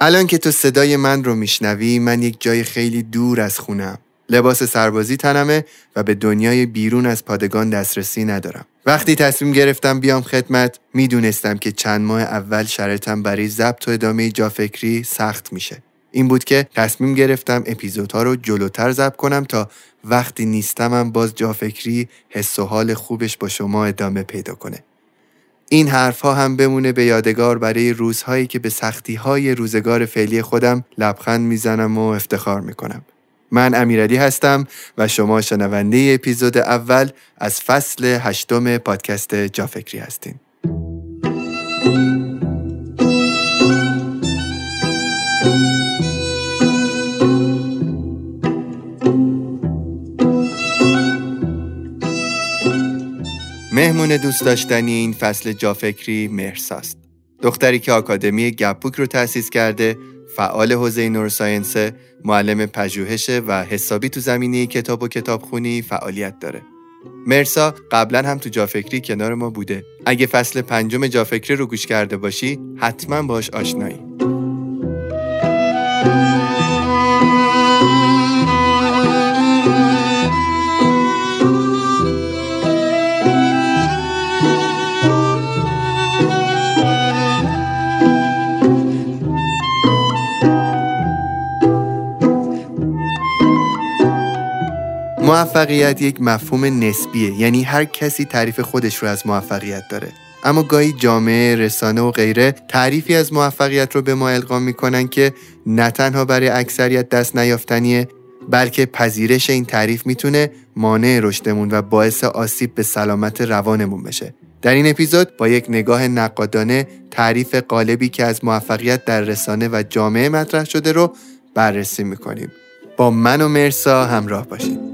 الان که تو صدای من رو میشنوی من یک جای خیلی دور از خونم. لباس سربازی تنمه و به دنیای بیرون از پادگان دسترسی ندارم. وقتی تصمیم گرفتم بیام خدمت می‌دونستم که چند ماه اول شرطم برای ضبط و ادامه جافکری سخت میشه. این بود که تصمیم گرفتم اپیزودها رو جلوتر ضبط کنم تا وقتی نیستمم باز جافکری حس و حال خوبش با شما ادامه پیدا کنه. این حرفها هم بمونه به یادگار برای روزهایی که به سختی های روزگار فعلی خودم لبخند می‌زنم و افتخار می‌کنم. من امیرعلی هستم و شما شنونده اپیزود اول از فصل هشتم پادکست جافکری هستین. مهمون دوست داشتنی این فصل جافکری مرساست. دختری که آکادمی گپوک رو تأسیس کرده، فعال حوزه نورساینس، معلم پژوهشه و حسابی تو زمینه کتاب و کتابخونی فعالیت داره. مرسا قبلا هم تو جافکری کنار ما بوده. اگه فصل پنجم جافکری رو گوش کرده باشی، حتما باش آشنایی. موفقیت یک مفهوم نسبیه یعنی هر کسی تعریف خودش رو از موفقیت داره اما گاهی جامعه، رسانه و غیره تعریفی از موفقیت رو به ما القا می‌کنن که نه تنها برای اکثریت دست نیافتنیه بلکه پذیرش این تعریف می‌تونه مانع رشدمون و باعث آسیب به سلامت روانمون بشه. در این اپیزود با یک نگاه نقادانه تعریف قالبی که از موفقیت در رسانه و جامعه مطرح شده رو بررسی می‌کنیم. با من و مرسا همراه باشید.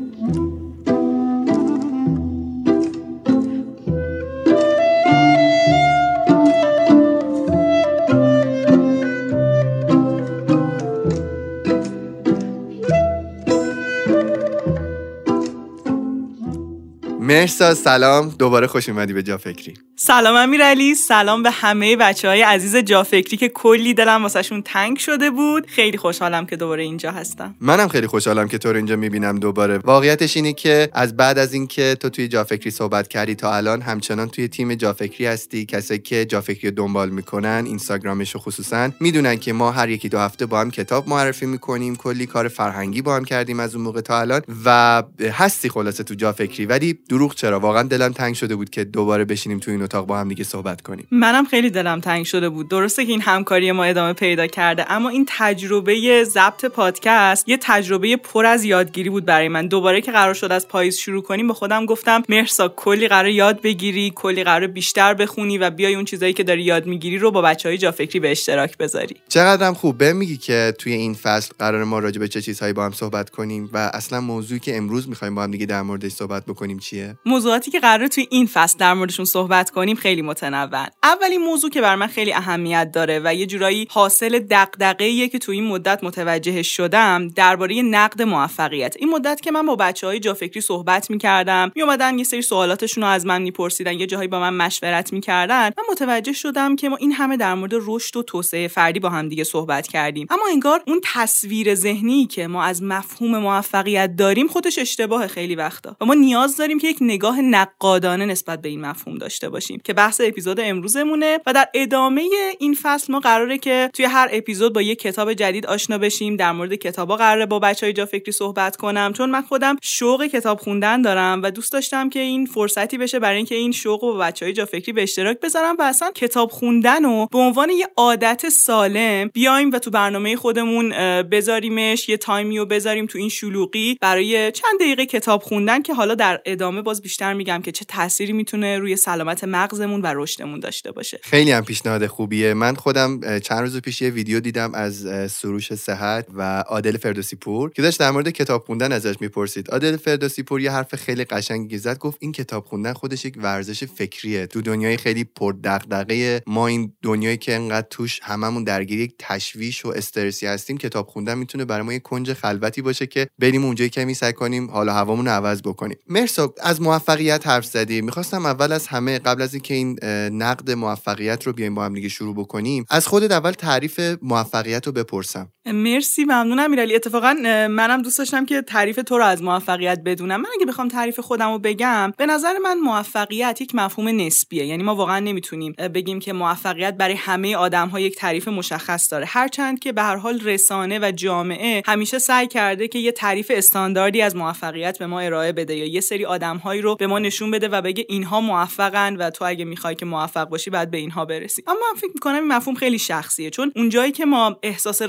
مرسا سلام. دوباره خوش اومدی به جا فکری سلام امیرعلی. سلام به همه بچه های عزیز جافکری که کلی دلم واسهشون تنگ شده بود. خیلی خوشحالم که دوباره اینجا هستم. منم خیلی خوشحالم که تو رو اینجا می‌بینم دوباره. واقعیتش اینه که از بعد از اینکه تو توی جافکری صحبت کردی تا الان همچنان توی تیم جافکری هستی. کسی که جافکری رو دنبال می‌کنن اینستاگرامش خصوصا می‌دونن که ما هر یکی دو هفته با هم کتاب معرفی می‌کنیم. کلی کار فرهنگی با هم کردیم از اون موقع تا الان و هستی خلاصه تو جافکری. ولی دروغ چرا؟ واقعا دلم تنگ شده بود که دوباره بشینیم تو این اتاق با هم دیگه صحبت کنیم. منم خیلی دلم تنگ شده بود. درسته که این همکاری ما ادامه پیدا کرده اما این تجربه ضبط پادکست یه تجربه پر از یادگیری بود برای من. دوباره که قرار شد از پاییز شروع کنیم به خودم گفتم مرسا کلی قرار یاد بگیری کلی قرار بیشتر بخونی و بیای اون چیزایی که داری یاد می‌گیری رو با بچه های جافکری به اشتراک بذاری. چقدرم خوب. به میگی که توی این فصل قرار ما راجع به چه چیزهایی با هم صحبت کنیم و اصلا موضوعی که امروز می‌خوایم با هم دیگه در موردش صحبت بکنیم چیه؟ موضوعاتی که قراره توی این فصل در موردشون صحبت کنیم خیلی متنوع. اولین موضوع که بر من خیلی اهمیت داره و یه جورایی حاصل دغدغه‌ایه که توی این مدت متوجه شدم درباره نقد موفقیت. این مدت که من با بچه های جافکری صحبت می‌کردم میومدن یه سری سوالاتشون رو از من میپرسیدن یه جاهایی با من مشورت می‌کردن. من متوجه شدم که ما این همه در مورد رشد و توسعه فردی با هم دیگه صحبت کردیم. اما انگار اون تصویر ذهنی که ما از مفهوم موفقیت داریم خودش اشتباه خیلی وقتا. و ما نیاز داریم که نگاه نقادانه نسبت به این مفهوم داشته باشیم که بحث اپیزود امروزمونه و در ادامه این فصل ما قراره که توی هر اپیزود با یک کتاب جدید آشنا بشیم در مورد کتابا قراره با بچه های جا فکری صحبت کنم چون من خودم شوق کتاب خوندن دارم و دوست داشتم که این فرصتی بشه برای اینکه این شوق رو با بچه های جا فکری به اشتراک بذارم و اصلا کتاب خوندن رو به عنوان یه عادت سالم بیایم و تو برنامه خودمون بذاریمش یه تایمی رو بذاریم تو این شلوغی برای چند دقیقه کتاب خوندن که حالا در ادامه باز بیشتر میگم که چه تأثیری می‌تونه روی سلامت مغزمون و رشدمون داشته باشه. خیلی هم پیشنهاد خوبیه. من خودم چند روز پیش یه ویدیو دیدم از سروش صحت و عادل فردوسی پور که داشت در مورد کتاب خوندن ازش می‌پرسید. عادل فردوسی پور یه حرف خیلی قشنگی زد گفت این کتاب خوندن خودش یک ورزش فکریه. تو دنیای خیلی پر دغدغه ما این دنیایی که انقدر توش هممون درگیر یک تشویش و استرسی هستیم کتاب خوندن می‌تونه برای ما یه کنج خلوتی باشه که بریم اونجایی کمی سعی کنیم حالا هوامون رو عوض بکنیم. مرسا از موفقیت حرف زدیم. می‌خواستم اول از همه قبل از اینکه این نقد موفقیت رو بیایم با هم دیگه شروع بکنیم از خودت اول تعریف موفقیت رو بپرسم. مرسی ممنونم امیرعلی اتفاقا منم دوست داشتم که تعریف تو رو از موفقیت بدونم. من اگه بخوام تعریف خودم رو بگم به نظر من موفقیت یک مفهوم نسبیه. یعنی ما واقعا نمی‌تونیم بگیم که موفقیت برای همه آدم ها یک تعریف مشخص داره. هرچند که به هر حال رسانه و جامعه همیشه سعی کرده که یه تعریف استانداردی از موفقیت به ما ارائه بده یا یه سری آدمهایی رو به ما نشون بده و بگه اینها موفقن و تو اگه می‌خوای که موفق باشی بعد به اینها برسی. اما من فکر می‌کنم این مفهوم خیلی شخصیه چون اونجایی که ما احساس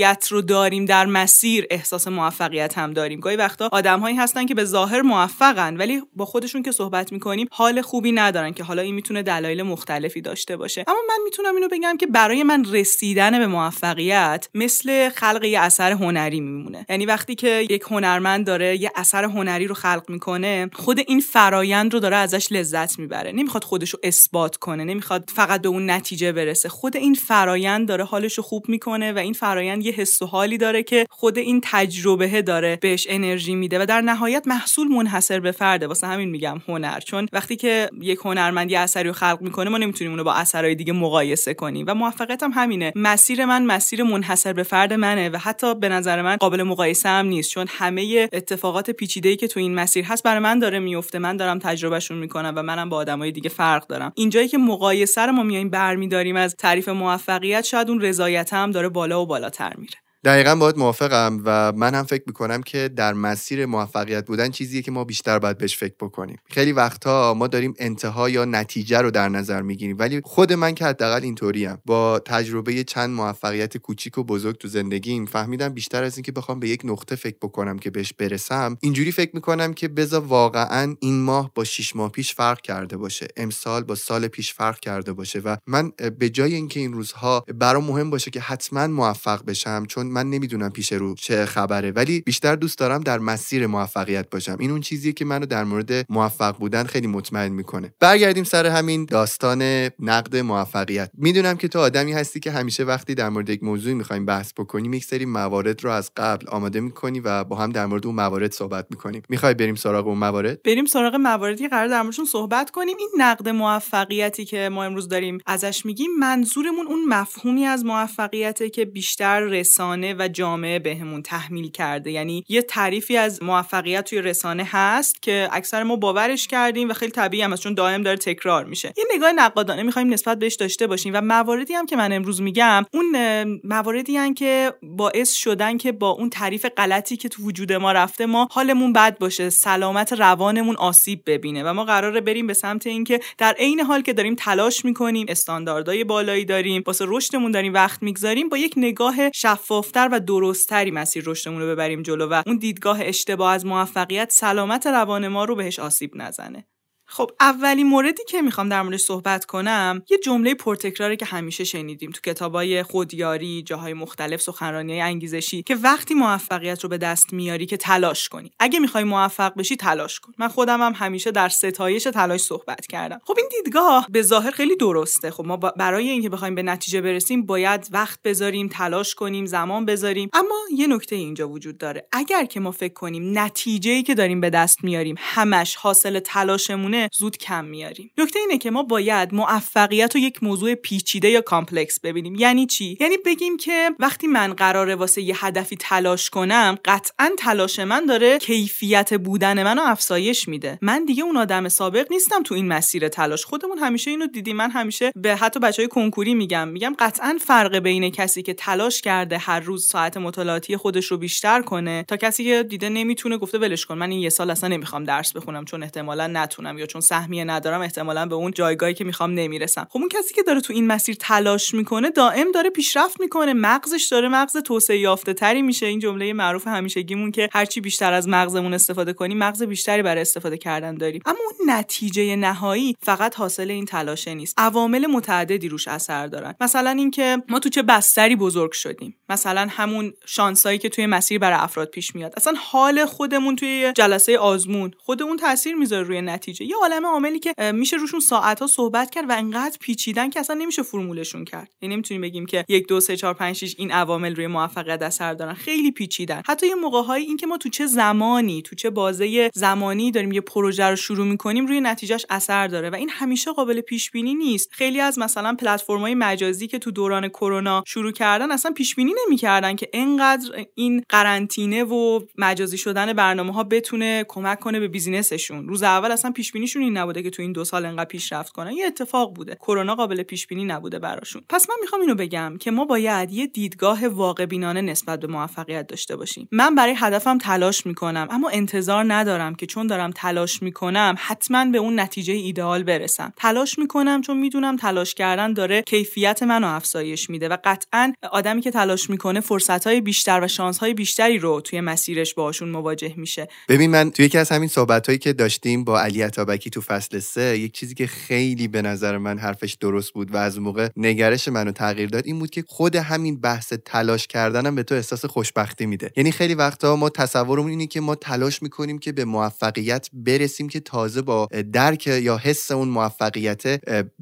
رضایت رو داریم در مسیر احساس موفقیت هم داریم. گاهی وقتا آدمهایی هستن که به ظاهر موفقن ولی با خودشون که صحبت می‌کنیم حال خوبی ندارن که حالا این می‌تونه دلایل مختلفی داشته باشه. اما من می‌تونم اینو بگم که برای من رسیدن به موفقیت مثل خلق یه اثر هنری میمونه. یعنی وقتی که یک هنرمند داره یه اثر هنری رو خلق می‌کنه خود این فرایند رو داره ازش لذت می‌بره. نمی‌خواد خودش رو اثبات کنه نمی‌خواد فقط به اون نتیجه برسه. خود این فرایند داره حالش رو خوب می‌کنه و این فرایند یه حس و حالی داره که خود این تجربه داره بهش انرژی میده و در نهایت محصول منحصر به فرده. واسه همین میگم هنر. چون وقتی که یک هنرمند یه اثری رو خلق می‌کنه ما نمی‌تونیم اونو با اثرهای دیگه مقایسه کنیم. و موفقیت هم همینه. مسیر من مسیر منحصر به فرد منه و حتی به نظر من قابل مقایسه هم نیست. چون همه اتفاقات پیچیده‌ای که تو این مسیر هست برای من داره میفته من دارم تجربهشون می‌کنم و منم با آدمای دیگه فرق دارم. اینجایی که مقایسه رو ما میایم برمیداریم از تعریف موفقیت شاید اون رضایت داره بالا و بالاتر میره دقیقا باید موافقم و من هم فکر می‌کنم که در مسیر موفقیت بودن چیزیه که ما بیشتر باید بهش فکر بکنیم. خیلی وقتها ما داریم انتها یا نتیجه رو در نظر می‌گیریم ولی خود من که حداقل اینطوریم. با تجربه چند موفقیت کوچیک و بزرگ تو زندگیم فهمیدم بیشتر از اینکه بخوام به یک نقطه فکر بکنم که بهش برسم اینجوری فکر می‌کنم که بذار واقعا این ماه با شش ماه پیش فرق کرده باشه. امسال با سال پیش فرق کرده باشه و من به جای اینکه این روزها برام مهم باشه که حتما موفق بشم چون من نمی‌دونم پیش رو چه خبره ولی بیشتر دوست دارم در مسیر موفقیت باشم. این اون چیزیه که منو در مورد موفق بودن خیلی مطمئن می‌کنه. برگردیم سر همین داستان نقد موفقیت. می‌دونم که تو آدمی هستی که همیشه وقتی در مورد یک موضوعی می‌خوایم بحث بکنیم یک سری موارد رو از قبل آماده می‌کنی و با هم در مورد اون موارد صحبت می‌کنیم. می‌خوای بریم سراغ اون موارد؟ بریم سراغ مواردی قرار در موردشون صحبت کنیم. این نقد موفقیتی که ما امروز داریم ازش میگیم منظورمون اون مفهومی از موفقیته که بیشتر رسانه و جامعه بهمون تحمیل کرده. یعنی یه تعریفی از موفقیت توی رسانه هست که اکثر ما باورش کردیم و خیلی طبیعی هم چون دائم داره تکرار میشه. یه نگاه نقادانه می‌خوایم نسبت بهش داشته باشیم و مواردی هم که من امروز میگم اون مواردی هم که باعث شدن که با اون تعریف غلطی که تو وجود ما رفته ما حالمون بد باشه سلامت روانمون آسیب ببینه و ما قراره بریم به سمت اینکه در عین حال که داریم تلاش می‌کنیم استانداردهای بالایی داریم واسه رشدمون داریم وقت می‌گذاریم با یک نگاه شفاف شفافتر و درستتری مسیر رشدمون رو ببریم جلو و اون دیدگاه اشتباه از موفقیت سلامت روان ما رو بهش آسیب نزنه. خب اولین موردی که می‌خوام در موردش صحبت کنم یه جمله پرتکراری که همیشه شنیدیم تو کتابای خودیاری جاهای مختلف سخنرانی انگیزشی که وقتی موفقیت رو به دست میاری که تلاش کنی. اگه می‌خوای موفق بشی تلاش کن. من خودم هم همیشه در ستایش تلاش صحبت کردم. خب این دیدگاه به ظاهر خیلی درسته. خب ما برای اینکه بخوایم به نتیجه برسیم باید وقت بذاریم تلاش کنیم زمان بذاریم. اما یه نکته اینجا وجود داره. اگر که ما فکر کنیم نتیجه‌ای که داریم به دست میاریم همش حاصل تلاشمونه زود کم میاریم. نکته اینه که ما باید موفقیت رو یک موضوع پیچیده یا complex ببینیم. یعنی چی؟ یعنی بگیم که وقتی من قراره واسه یه هدفی تلاش کنم قطعا تلاش من داره کیفیت بودن منو افزایش میده. من دیگه اون آدم سابق نیستم تو این مسیر تلاش. خودمون همیشه اینو دیدیم. من همیشه به حتی بچه‌های کنکوری میگم. میگم قطعا فرق بین کسی که تلاش کرده هر روز ساعت مطالعاتی خودش رو بیشتر کنه تا کسی که دیده نمی‌تونه گفته ولش کن. من این یه سال اصلا نمی‌خوام درس بخونم چون احتمالا نتونم یا چون سهمیه ندارم احتمالا به اون جایگاهی که می‌خوام نمی‌رسم. خب اون کسی که داره تو این مسیر تلاش می‌کنه دائم داره پیشرفت می‌کنه. مغزش داره مغز توسعه یافته تری میشه. این جمله معروف همیشگیمون که هرچی بیشتر از مغزمون استفاده کنیم مغز بیشتری برای استفاده کردن داریم. اما اون نتیجه نهایی فقط حاصل این تلاشه نیست. عوامل متعددی روش اثر دارن. مثلا اینکه ما تو چه بستری بزرگ شدیم. مثلا همون شانسایی که توی مسیر برای افراد پیش میاد. اصلا حال خودمون توی جلسه آزمون خود اون تاثیر می‌ذاره روی نتیجه. یا عالم عاملی که میشه روشون ساعت ها صحبت کرد و انقدر پیچیدن که اصلا نمیشه فرمولشون کرد. یعنی نمی‌تونیم بگیم که یک دو سه چهار پنج شش این عوامل روی موفقیت اثر دارن. خیلی پیچیدن. حتی یه موقع های این که ما تو چه زمانی تو چه بازه زمانی داریم یه پروژه رو شروع می‌کنیم روی نتیجهش اثر داره و این همیشه قابل پیش بینی نیست. خیلی از مثلا پلتفرم‌های مجازی که تو دوران کرونا شروع کردن اصلا پیش بینی نمی‌کردن که انقدر این قرنطینه و مجازی شدن برنامه ها بتونه کمک کنه به بیزینسشون. روز اول اصلا پیش بینیشون این نبوده که تو این دو سال انقدر پیشرفت کنن. یه اتفاق بوده. کرونا قابل پیش بینی نبوده براشون. پس من می‌خوام اینو بگم که ما باید یه دیدگاه واقع بینانه نسبت به موفقیت داشته باشیم. من برای هدفم تلاش می‌کنم اما انتظار ندارم که چون دارم تلاش می‌کنم حتما به اون نتیجه ایدئال برسم. تلاش می‌کنم چون می‌دونم تلاش کردن داره کیفیت منو افزایش میده و قطعا آدمی که تلاش می‌کنه فرصت های بیشتر و شانس های بیشتری رو توی مسیرش باشون مواجه میشه. ببین من توی یکی از همین صحبت هایی که داشتیم با علی عطابکی تو فصل سه یک چیزی که خیلی به نظر من حرفش درست بود و از موقع نگرش منو تغییر داد این بود که خود همین بحث تلاش کردنم به تو احساس خوشبختی میده. یعنی خیلی وقتا ما تصورمون اینه که ما تلاش می‌کنیم که به موفقیت برسیم که تازه با درک یا حس اون موفقیت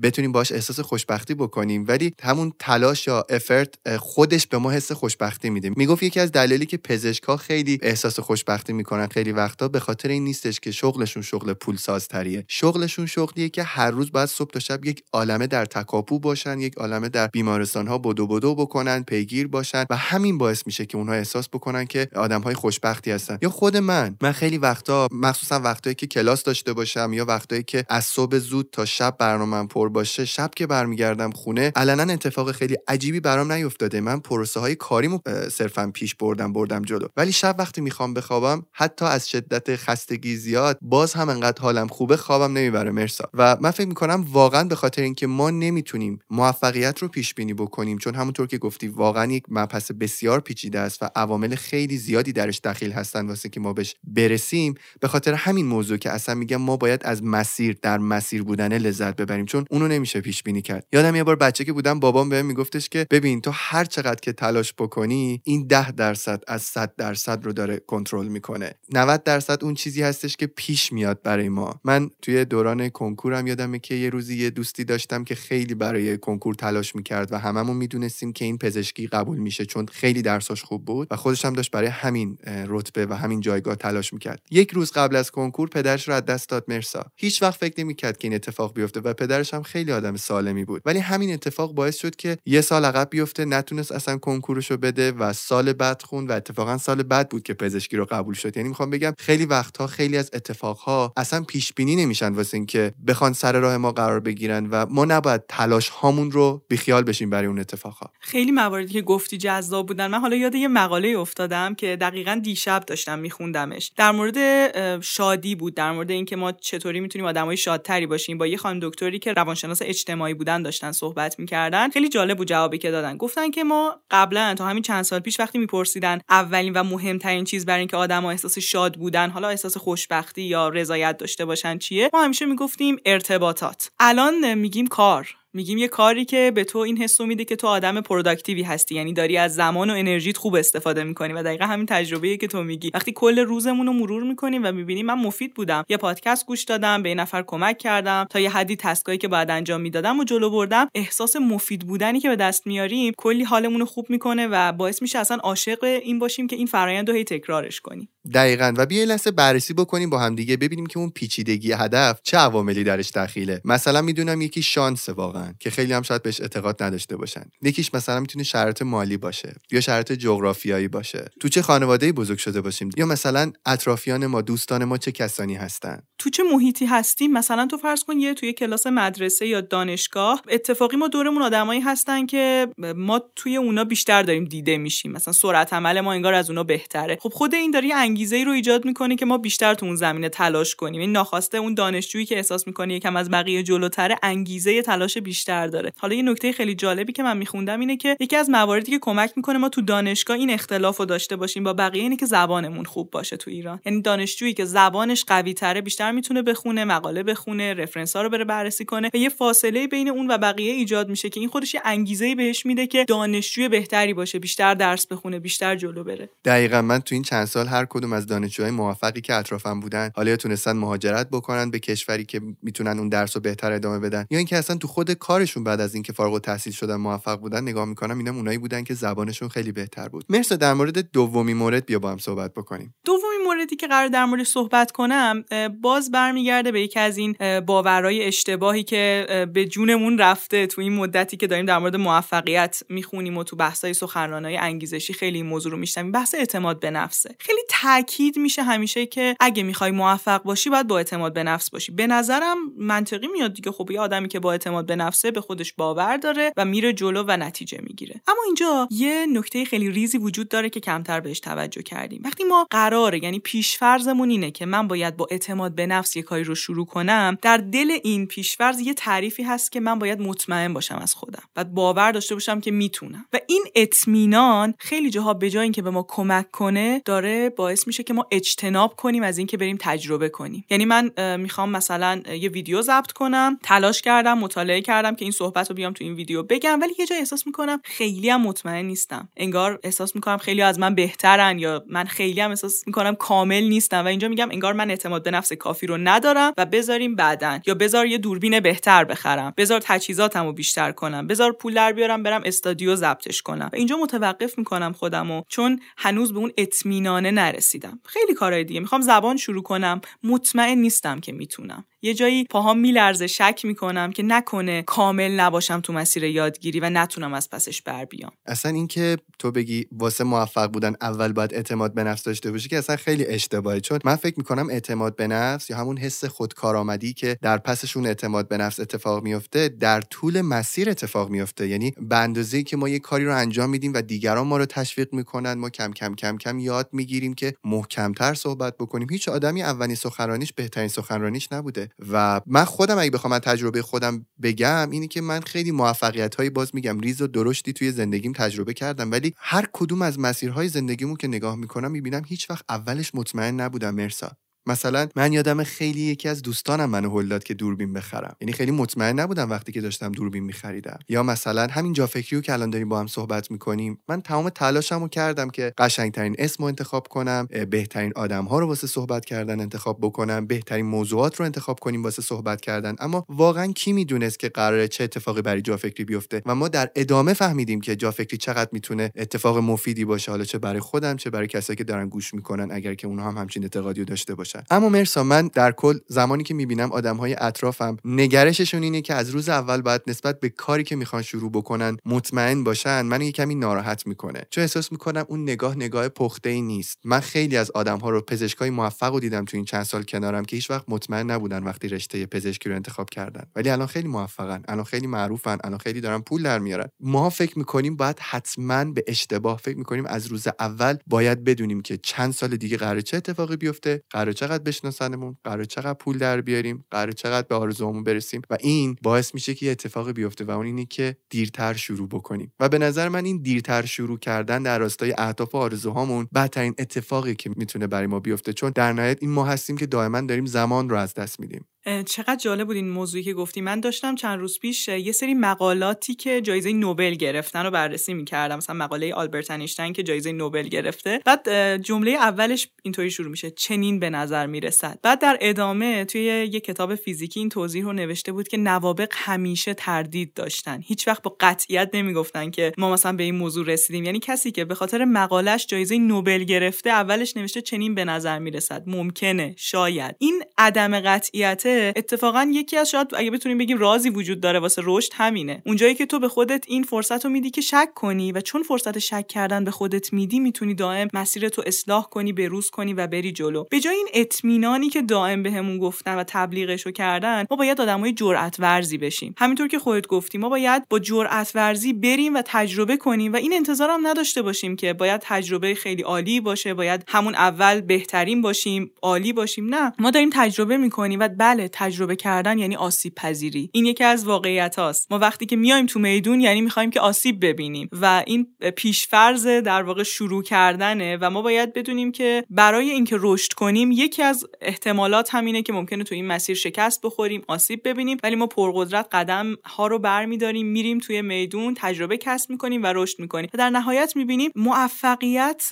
بتونیم باش احساس خوشبختی بکنیم. ولی همون تلاش یا افرت خودش به ما حس خوشبختی میده. می‌گفت یکی از دلایلی که پزشکا خیلی احساس خوشبختی می‌کنن خیلی وقتا به خاطر این نیستش که شغلشون شغل پول سازتریه شغلشون شغلیه که هر روز باید صبح تا شب یک عالمه در تکاپو باشن یک عالمه در بیمارستان ها بدو بدو بکنن پیگیر باشن و همین باعث میشه که اونها احساس بکنن که آدم های خوشبختی هستن. یا خود من من خیلی وقتا مخصوصا وقتایی که کلاس داشته باشم یا وقتایی که از صبح زود تا شب برنامه پر باشه شب که برمیگردم خونه علنا اتفاق خیلی عجیبی برام نیفتاده. من پروسه های کاریمو صرفا پیش بردم بردم جلو. ولی شب وقتی می‌خوام بخوابم حتی از شدت خستگی زیاد باز هم انقدر حالم خوبه خوابم نمی‌بره مرسا. و من فکر می‌کنم واقعا به خاطر اینکه ما نمی‌تونیم موفقیت رو پیش بینی بکنیم چون همونطور که گفتی واقعا یک مبحث بسیار پیچیده است و عوامل خیلی زیادی درش دخیل هستن واسه که ما بهش برسیم. به خاطر همین موضوع که اصلا میگم ما باید از مسیر در مسیر بودن لذت ببریم چون اونو نمیشه پیش بینی کرد. یادم یه بار بچه که بودم بابام بهم میگفتش که ببین تو هر چقدر که تلاش بکنی این ده درصد از 100 درصد رو داره کنترل می‌کنه. 90 درصد اون چیزی هستش که پیش میاد برای ما. توی دوران کنکورم یادمه که یه روزی یه دوستی داشتم که خیلی برای کنکور تلاش می‌کرد و هممون می‌دونستیم که این پزشکی قبول میشه چون خیلی درساش خوب بود و خودش هم داشت برای همین رتبه و همین جایگاه تلاش می‌کرد. یک روز قبل از کنکور پدرش رو از دست داد مرسا. هیچ وقت فکر نمی‌کرد که این اتفاق بیفته و پدرش هم خیلی آدم سالمی بود. ولی همین اتفاق باعث شد که یه سال عقب بیفته نتونست اصلا کنکورشو بده و سال بعد خون و اتفاقا سال بعد بود که پزشکی رو قبول شد. یعنی می‌خوام بگم خیلی وقتها خیلی از اتفاقها اصلا پیش بینی نمیشن واسه اینکه بخوان سر راه ما قرار بگیرن و ما نباید تلاش هامون رو بیخیال بشیم برای اون اتفاقها خیلی مواردی که گفتی جذاب بودن. من حالا یاد یه مقاله افتادم که دقیقا دیشب داشتم میخوندمش. در مورد شادی بود. در مورد اینکه ما چطوری می‌تونیم آدمای شادتری باشیم. با یه خانم دکتری که روانشناس اجتماعی بودن داشتن صحبت می‌کردن. خیلی جالب بود جوابی که دادن. گفتن که ما قبلا تا همین چند سال پیش وقتی میپرسیدن اولین و مهمترین چیز برای اینکه آدما احساس شاد بودن حالا احساس خوشبختی یا رضایت داشته باشن چیه ما همیشه می‌گفتیم ارتباطات. الان میگیم کار. میگیم یه کاری که به تو این حسو میده که تو آدم productiveی هستی یعنی داری از زمان و انرژیت خوب استفاده می‌کنی و دقیقا همین تجربه‌ای که تو میگی. وقتی کل روزمون رو مرور می‌کنیم و می‌بینیم من مفید بودم. یه پادکست گوش دادم یه نفر کمک کردم تا یه حدی تسکایی که باید انجام می‌دادم و جلو بردم. احساس مفید بودنی که به دست میاریم کلی حالمون رو خوب می‌کنه و باعث میشه اصلا عاشق این باشیم که این فرآیند رو هی تکرارش کنیم. دقیقا. و بیا لحظه بررسی بکنیم با هم دیگه ببینیم که اون پیچیدگی هدف چه عواملی درش دخیله مثلا می‌دونم یکی شانس واقعا که خیلی هم شاید بهش اعتقاد نداشته باشن. یکیش مثلا می‌تونه شرایط مالی باشه یا شرایط جغرافیایی باشه. تو چه خانواده بزرگ شده باشیم؟ یا مثلا اطرافیان ما دوستان ما چه کسانی هستن؟ تو چه محیطی هستیم؟ مثلا تو فرض کن یه توی کلاس مدرسه یا دانشگاه اتفاقی ما دورمون آدمایی هستن که ما توی اونا بیشتر داریم دیده میشیم. مثلا سرعت عمل ما انگار از اونا بهتره. خب خود این داره انگیزه ای رو ایجاد می‌کنه که ما بیشتر تو اون زمینه تلاش کنیم. این ناخواسته اون دانشجویی که احساس می‌کنه یکم از بقیه جلوتره انگیزه تلاش بیشتر داره. حالا یه نکته خیلی جالبی که من میخوندم اینه که یکی از مواردی که کمک می‌کنه ما تو دانشگاه این اختلاف رو داشته باشیم با بقیه اینه که زبانمون خوب باشه تو ایران. یعنی دانشجویی که زبانش قوی تره بیشتر می‌تونه بخونه مقاله بخونه رفرنس ها رو بره بررسی کنه و یه فاصله بین اون و بقیه ایجاد میشه که این خودش یه انگیزه بهش میده که دانشجوی بهتری باشه بیشتر درس بخونه بیشتر جلو بره. دقیقا من تو این چند سال هر کدوم از دانشجوهای موفقی که اطرافم بودن حالا تونستن مهاجرت بکنن به کشوری که می‌تونن اون درس رو بهتر ادامه بدن. یا اینکه اصلا تو خود کارشون بعد از اینکه فارغ التحصیل شدن موفق بودن نگاه می‌کنم اینم اونایی بودن که زبانشون خیلی بهتر بود. مرسا در مورد دومی مورد بیا با هم صحبت بکنیم. دومی موردی که قرار در مورد صحبت کنم باز برمیگرده به یکی از این باورهای اشتباهی که به جونمون رفته تو این مدتی که داریم در مورد موفقیت می‌خونیم و تو بحثای سخنرانای انگیزشی خیلی این موضوع رو میشنویم. بحث اعتماد به نفسه. خیلی تاکید میشه همیشه که اگه می‌خوای موفق باشی باید با اعتماد به نفس باشی. به نظرم منطقی میاد دیگه. خب یه آدمی که با اعتماد به نفسه به خودش باور داره و میره جلو و نتیجه می‌گیره. اما اینجا یه نکته خیلی ریزی وجود داره که کمتر بهش توجه کردیم. وقتی ما قراره یعنی پیشفرضمون اینه که من باید با اعتماد به نفس یه کاری رو شروع کنم در دل این پیشفرض یه تعریفی هست که من باید مطمئن باشم از خودم و باور داشته باشم که می‌تونم. و این اطمینان خیلی جاها به جای اینکه به ما کمک کنه داره باعث میشه که ما اجتناب کنیم از اینکه بریم تجربه کنیم. یعنی من می‌خوام مثلا یه ویدیو ضبط کنم تلاش کردم مطالعه کردم که این صحبت رو بیام تو این ویدیو بگم ولی یه جای احساس می‌کنم خیلی هم مطمئن نیستم. انگار احساس می‌کنم خیلی از من بهترن یا من خیلی هم احساس می‌کنم کامل نیستم و اینجا میگم انگار من اعتماد به نفس کافی رو ندارم و بذاریم بعدن. یا بذار یه دوربین بهتر بخرم. بذار تجهیزاتمو بیشتر کنم. بذار پول در بیارم برم استادیو ضبطش کنم. و اینجا متوقف می‌کنم خودمو چون هنوز به اون اطمینانه نرسیدم. خیلی کارهای دیگه. می‌خوام زبان شروع کنم. مطمئن نیستم که می‌تونم. یه جایی پاهام میلرزه شک می‌کنم که نکنه کامل نباشم تو مسیر یادگیری و نتونم از پسش بر بیام. اصلا اینکه تو بگی واسه موفق بودن اول باید اعتماد به نفس داشته باشی که اصلا خیلی اشتباهه. چون من فکر می‌کنم اعتماد به نفس یا همون حس خودکارآمدی که در پسشون اعتماد به نفس اتفاق میفته در طول مسیر اتفاق میفته یعنی به اندازه‌ای که ما یه کاری رو انجام میدیم و دیگران ما رو تشویق می‌کنن ما کم کم کم کم یاد می‌گیریم که محکمتر صحبت بکنیم. هیچ آدمی اولین سخنرانیش بهترین سخنرانیش نبوده. و من خودم اگه بخوام تجربه خودم بگم اینی که من خیلی موفقیت هایی باز میگم. ریز و درشتی توی زندگیم تجربه کردم. ولی هر کدوم از مسیرهای زندگیمو که نگاه می‌کنم می‌بینم هیچ وقت اولش مطمئن نبودم. مرسا. مثلا من یادم خیلی یکی از دوستانم منو هل داد که دوربین بخرم. یعنی خیلی مطمئن نبودم وقتی که داشتم دوربین میخریدم. یا مثلا همین جا فکری که الان داریم با هم صحبت می‌کنیم من تمام تلاشمو کردم که قشنگترین اسم رو انتخاب کنم بهترین آدم ها رو واسه صحبت کردن انتخاب بکنم بهترین موضوعات رو انتخاب کنیم واسه صحبت کردن. اما واقعا کی می‌دونست که قراره چه اتفاقی برای جا فکری بیفته؟ و ما در ادامه فهمیدیم که جا فکری چقدر می‌تونه اتفاق مفیدی باشه حالا چه برای خودم چه برای کسایی که دارن گوش می‌کنن اگر که اونها هم همچین اعتقادی داشته باشن. اما مرسا من در کل زمانی که می‌بینم آدم های اطرافم نگرششون اینه که از روز اول باید نسبت به کاری که می‌خوان شروع بکنن مطمئن باشن. منو یه کمی ناراحت می‌کنه. چون احساس می‌کنم اون نگاه نگاه پخته ای نیست. من خیلی از آدم ها رو پزشکای موفق رو دیدم تو این چند سال کنارم که هیچ وقت مطمئن نبودن وقتی رشته پزشکی رو انتخاب کردن. ولی الان خیلی موفقن الان خیلی معروفن الان خیلی دارن پول در میارن. ما فکر می‌کنیم باید حتما به اشتباه فکر می‌کنیم از روز اول باید بدونیم که چند سال دیگه قرار چه اتفاقی بیفته قرار چقدر بشناسنمون قرار چقدر پول در بیاریم قرار چقدر به آرزوهامون برسیم و این باعث میشه که یه اتفاقی بیفته و اون اینه که دیرتر شروع بکنیم. و به نظر من این دیرتر شروع کردن در راستای اهداف و آرزوهامون بدترین اتفاقی که می‌تونه برای ما بیفته چون در نهایت این ما هستیم که دائما داریم زمان رو از دست میدیم. چقدر جالب بود این موضوعی که گفتی. من داشتم چند روز پیش یه سری مقالاتی که جایزه نوبل گرفتن رو بررسی می‌کردم. مثلا مقاله آلبرت انیشتین که جایزه نوبل گرفته. بعد جمله اولش اینطوری شروع میشه. چنین به نظر می‌رسد. بعد در ادامه توی یه کتاب فیزیکی این توضیح رو نوشته بود که نوابق همیشه تردید داشتن. هیچ وقت با قطعیت نمی‌گفتن که ما مثلا به این موضوع رسیدیم. یعنی کسی که به خاطر مقالش جایزه نوبل گرفته اولش نوشته چنین به نظر می‌رسد. ممکنه شاید. این عدم قطعیت اتفاقا یکی از شاید اگه بتونیم بگیم رازی وجود داره واسه رشد همینه. اونجایی که تو به خودت این فرصت رو میدی که شک کنی و چون فرصت شک کردن به خودت میدی می‌تونی دائم مسیر تو اصلاح کنی بروز کنی و بری جلو. به جای این اطمینانی که دائم بهمون گفتن و تبلیغش رو کردن ما باید آدمای جرأت ورزی بشیم. همینطور که خودت گفتی ما باید با جرأت ورزی بریم و تجربه کنیم و این انتظارم نداشته باشیم که باید تجربه خیلی عالی باشه باید همون اول بهترین باشیم عالی باشیم. نه. ما داریم تجربه می‌کنیم و بله تجربه کردن یعنی آسیب پذیری. این یکی از واقعیت هاست. ما وقتی که میایم تو میدون یعنی می‌خوایم که آسیب ببینیم و این پیشفرض در واقع شروع کردنه و ما باید بدونیم که برای اینکه رشد کنیم یکی از احتمالات همینه که ممکنه تو این مسیر شکست بخوریم آسیب ببینیم. ولی ما پرقدرت قدم ها رو برمیداریم میریم توی میدون تجربه کسب می‌کنیم و رشد می‌کنیم. و در نهایت می‌بینیم موفقیت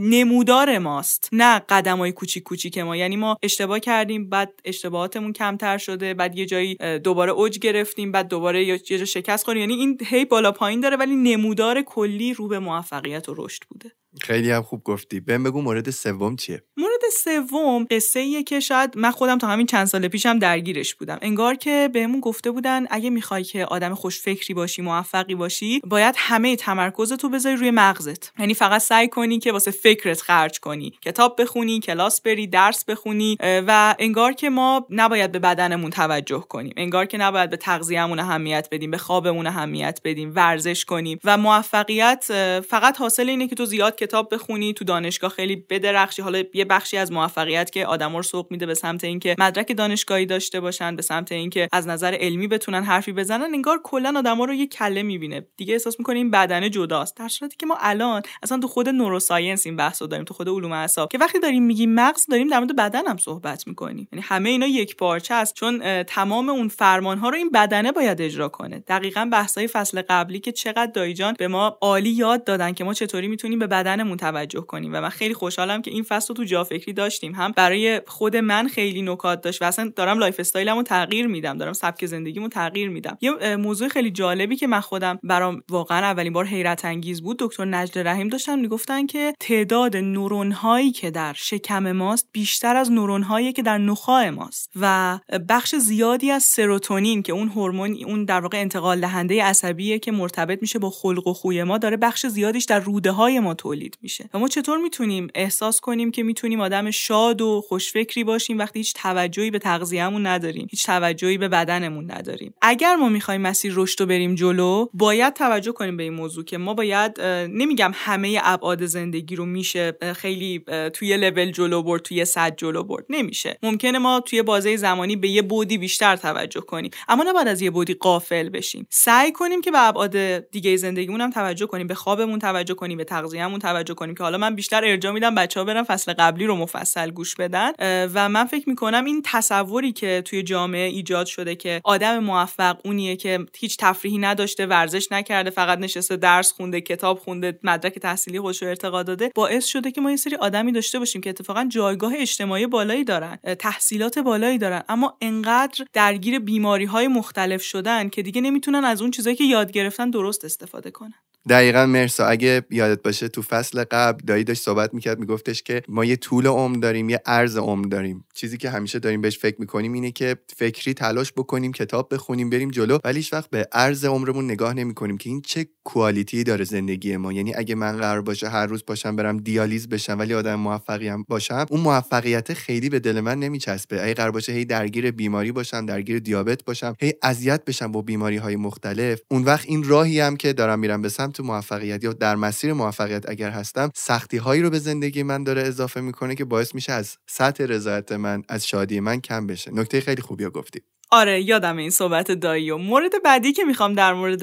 نمودار ماست. نه قدم های کوچیک کوچیک ما. یعنی ما اشتباه کردیم بعد اشتباهاتمون کمتر شده بعد یه جایی دوباره اوج گرفتیم بعد دوباره یه جا شکست خوردیم یعنی این هی بالا پایین داره ولی نمودار کلی رو به موفقیت و رشد بوده. خیلی هم خوب گفتی. بهم بگو مورد سوم چیه؟ مورد سوم قصه ایه که شاید من خودم تا همین چند سال پیشم درگیرش بودم. انگار که بهمون گفته بودن اگه می‌خوای که آدم خوش فکری باشی موفقی باشی باید همه تمرکز تو بذاری روی مغزت. یعنی فقط سعی کنی که واسه فکرت خرج کنی. کتاب بخونی کلاس بری درس بخونی و انگار که ما نباید به بدنمون توجه کنیم. انگار که نباید به تغذیه‌مون اهمیت بدیم به خوابمون اهمیت بدیم ورزش کنیم. و موفقیت فقط حاصل اینه که تو زیاد کتاب بخونی تو دانشگاه خیلی بدرخشی. حالا یه بخشی از موفقیت که آدما رو سوق میده به سمت اینکه مدرک دانشگاهی داشته باشن به سمت اینکه از نظر علمی بتونن حرفی بزنن انگار کلا آدما رو یه کله می‌بینه. دیگه احساس می‌کنه این بدنه جداست. در صورتی که ما الان اصلا تو خود نوروساینس این بحثو داریم تو خود علوم اعصاب که وقتی داریم میگیم مغز داریم در مورد بدن هم صحبت می‌کنیم. یعنی همه اینا یک پارچه است چون تمام اون فرمان ها رو این بدنه باید اجرا کنه. دقیقا بحثای فصل قبلی که چقدر دایجان به ما عالی یاد دادن که ما چطوری می‌تونیم به بدنمون توجه کنیم و من خیلی خوشحالم که این فصل رو تو جا فکری داشتیم. هم برای خود من خیلی نکات داشت و اصلا دارم life styleمو تغییر میدم دارم سبک زندگیمو تغییر میدم. یه موضوع خیلی جالبی که من خودم برام واقعا اولین بار حیرت انگیز بود دکتر نجد رحیم داشتن می‌گفتن که تعداد نورون هایی که در شکم ماست بیشتر از نورون هایی که در نخاع ماست و بخش زیادی از سروتونین که اون هورمون اون در واقع انتقال دهنده عصبیه که مرتبط میشه با خلق و خوی ما داره بخش زیادیش در روده های ما تولید میشه. و ما چطور می‌تونیم احساس کنیم که می‌تونیم آدم شاد و خوشفکری باشیم وقتی هیچ توجهی به تغذیهمون نداریم؟ هیچ توجهی به بدنمون نداریم. اگر ما می‌خوایم مسیر رشد رو بریم جلو باید توجه کنیم به این موضوع که ما باید نمیگم همه ابعاد زندگی رو میشه خیلی توی لول جلو برد توی صد جلو برد. نمیشه. ممکنه ما توی بازه زمانی به یه بودی بیشتر توجه کنیم. اما نباید از یه بودی قافل بشیم. سعی کنیم که به ابعاد دیگه زندگیمون هم توجه کنیم به خوابمون توجه کنیم به تغذیه‌مون کنیم که حالا من بیشتر ارجاع میدم بچه‌ها برن فصل قبلی رو مفصل گوش بدن. و من فکر می‌کنم این تصوری که توی جامعه ایجاد شده که آدم موفق اونیه که هیچ تفریحی نداشته ورزش نکرده فقط نشسته درس خونده کتاب خونده مدرک تحصیلی خودش رو ارتقا داده باعث شده که ما یه سری آدمی داشته باشیم که اتفاقا جایگاه اجتماعی بالایی دارن تحصیلات بالایی دارن. اما انقدر درگیر بیماری های مختلف شدن که دیگه نمی‌تونن از اون چیزایی که یاد گرفتن درست استفاده کنن. دقیقا مرسا اگه یادت باشه تو فصل قبل دایی داشت صحبت می‌کرد میگفتش که ما یه طول عمر داریم یه عرض عمر داریم. چیزی که همیشه داریم بهش فکر می‌کنیم اینه که فکری تلاش بکنیم کتاب بخونیم بریم جلو. ولی هیچ وقت به عرض عمرمون نگاه نمی‌کنیم که این چه کوالیتی داره زندگی ما. یعنی اگه من قرار باشه هر روز باشم برم دیالیز بشم ولی آدم موفقی هم باشم اون موفقیت خیلی به دل من نمیچسبه. اگه قرار باشه هی درگیر بیماری باشم درگیر دیابت باشم هی اذیت بشم با بیماری های مختلف اون وقت این راهی هم که دارم میرم به سمت موفقیت یا در مسیر موفقیت اگر هستم سختی هایی رو به زندگی من داره اضافه می‌کنه که باعث میشه از سطح رضایت من از شادی من کم بشه. نکته خیلی خوبی گفتی. آره یادم این صحبت دایی و. مورد بعدی که می‌خوام در مورد